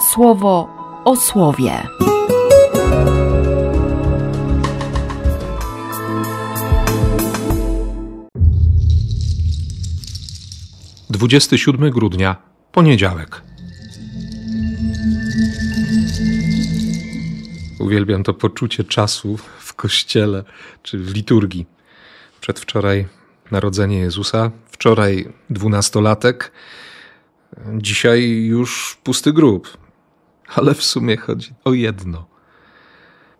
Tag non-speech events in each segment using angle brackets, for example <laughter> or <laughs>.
słowo o słowie. Dwudziesty siódmy grudnia, poniedziałek. Uwielbiam to poczucie czasu w kościele czy w liturgii. Przedwczoraj narodzenie Jezusa, wczoraj dwunastolatek, dzisiaj już pusty grób. Ale w sumie chodzi o jedno.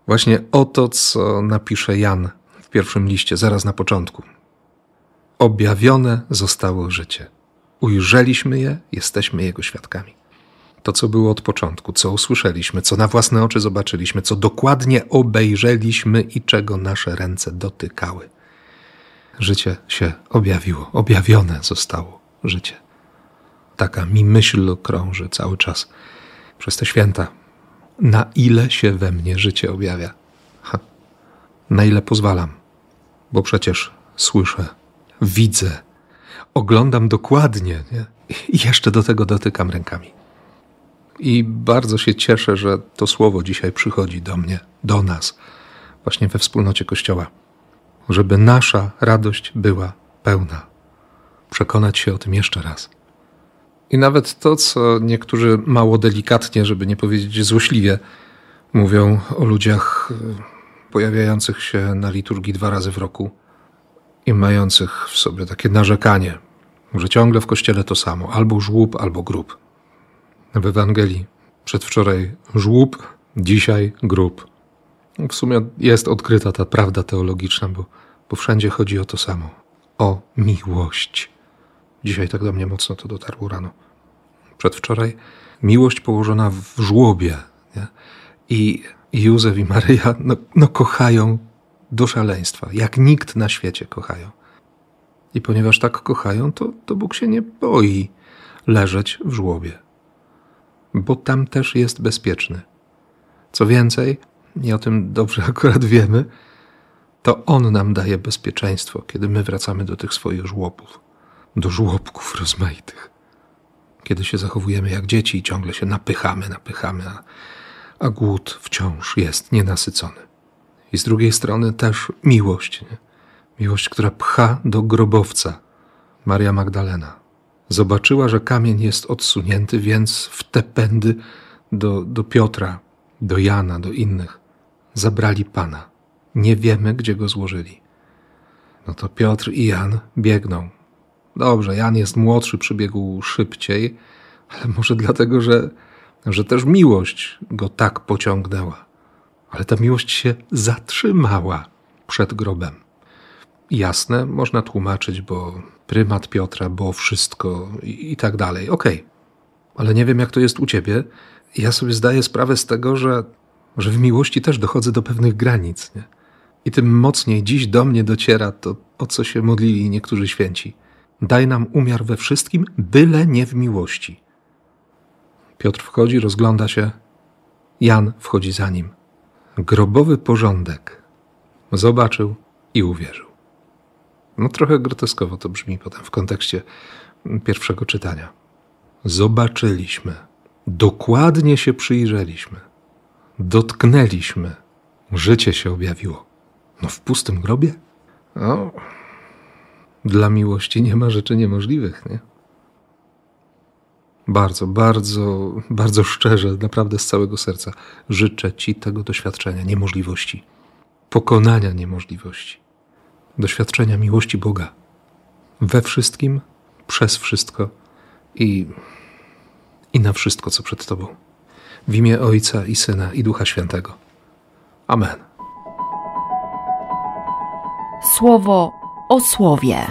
Właśnie o to, co napisze Jan w pierwszym liście, zaraz na początku. Objawione zostało życie. Ujrzeliśmy je, jesteśmy jego świadkami. To, co było od początku, co usłyszeliśmy, co na własne oczy zobaczyliśmy, co dokładnie obejrzeliśmy i czego nasze ręce dotykały. Życie się objawiło, objawione zostało życie. Taka mi myśl krąży cały czas przez te święta. Na ile się we mnie życie objawia? Ha. Na ile pozwalam? Bo przecież słyszę, widzę, oglądam dokładnie nie? i jeszcze do tego dotykam rękami. I bardzo się cieszę, że to słowo dzisiaj przychodzi do mnie, do nas, właśnie we wspólnocie Kościoła, żeby nasza radość była pełna. Przekonać się o tym jeszcze raz. I nawet to, co niektórzy mało delikatnie, żeby nie powiedzieć złośliwie, mówią o ludziach e, pojawiających się na liturgii dwa razy w roku i mających w sobie takie narzekanie, że ciągle w kościele to samo, albo żłób, albo grób. W Ewangelii przedwczoraj żłób, dzisiaj grób. W sumie jest odkryta ta prawda teologiczna, bo, bo wszędzie chodzi o to samo o miłość. Dzisiaj tak do mnie mocno to dotarło rano. Przedwczoraj miłość położona w żłobie. Nie? I Józef i Maryja no, no kochają do szaleństwa, jak nikt na świecie kochają. I ponieważ tak kochają, to, to Bóg się nie boi leżeć w żłobie, bo tam też jest bezpieczny. Co więcej, i o tym dobrze <laughs> akurat wiemy, to On nam daje bezpieczeństwo, kiedy my wracamy do tych swoich żłobów do żłobków rozmaitych. Kiedy się zachowujemy jak dzieci i ciągle się napychamy, napychamy, a, a głód wciąż jest nienasycony. I z drugiej strony też miłość, nie? miłość, która pcha do grobowca. Maria Magdalena zobaczyła, że kamień jest odsunięty, więc w te pędy do, do Piotra, do Jana, do innych zabrali Pana. Nie wiemy, gdzie go złożyli. No to Piotr i Jan biegną, Dobrze, Jan jest młodszy, przybiegł szybciej, ale może dlatego, że, że też miłość go tak pociągnęła. Ale ta miłość się zatrzymała przed grobem. Jasne, można tłumaczyć, bo prymat Piotra, bo wszystko i, i tak dalej. Okej, okay. ale nie wiem, jak to jest u ciebie. Ja sobie zdaję sprawę z tego, że, że w miłości też dochodzę do pewnych granic. Nie? I tym mocniej dziś do mnie dociera to, o co się modlili niektórzy święci – Daj nam umiar we wszystkim, byle nie w miłości. Piotr wchodzi, rozgląda się. Jan wchodzi za nim. Grobowy porządek. Zobaczył i uwierzył. No trochę groteskowo to brzmi potem w kontekście pierwszego czytania. Zobaczyliśmy, dokładnie się przyjrzeliśmy, dotknęliśmy, życie się objawiło. No w pustym grobie? No, dla miłości nie ma rzeczy niemożliwych, nie? Bardzo, bardzo, bardzo szczerze, naprawdę z całego serca życzę Ci tego doświadczenia niemożliwości, pokonania niemożliwości, doświadczenia miłości Boga we wszystkim, przez wszystko i, i na wszystko, co przed Tobą. W imię Ojca i Syna i Ducha Świętego. Amen. Słowo o słowie.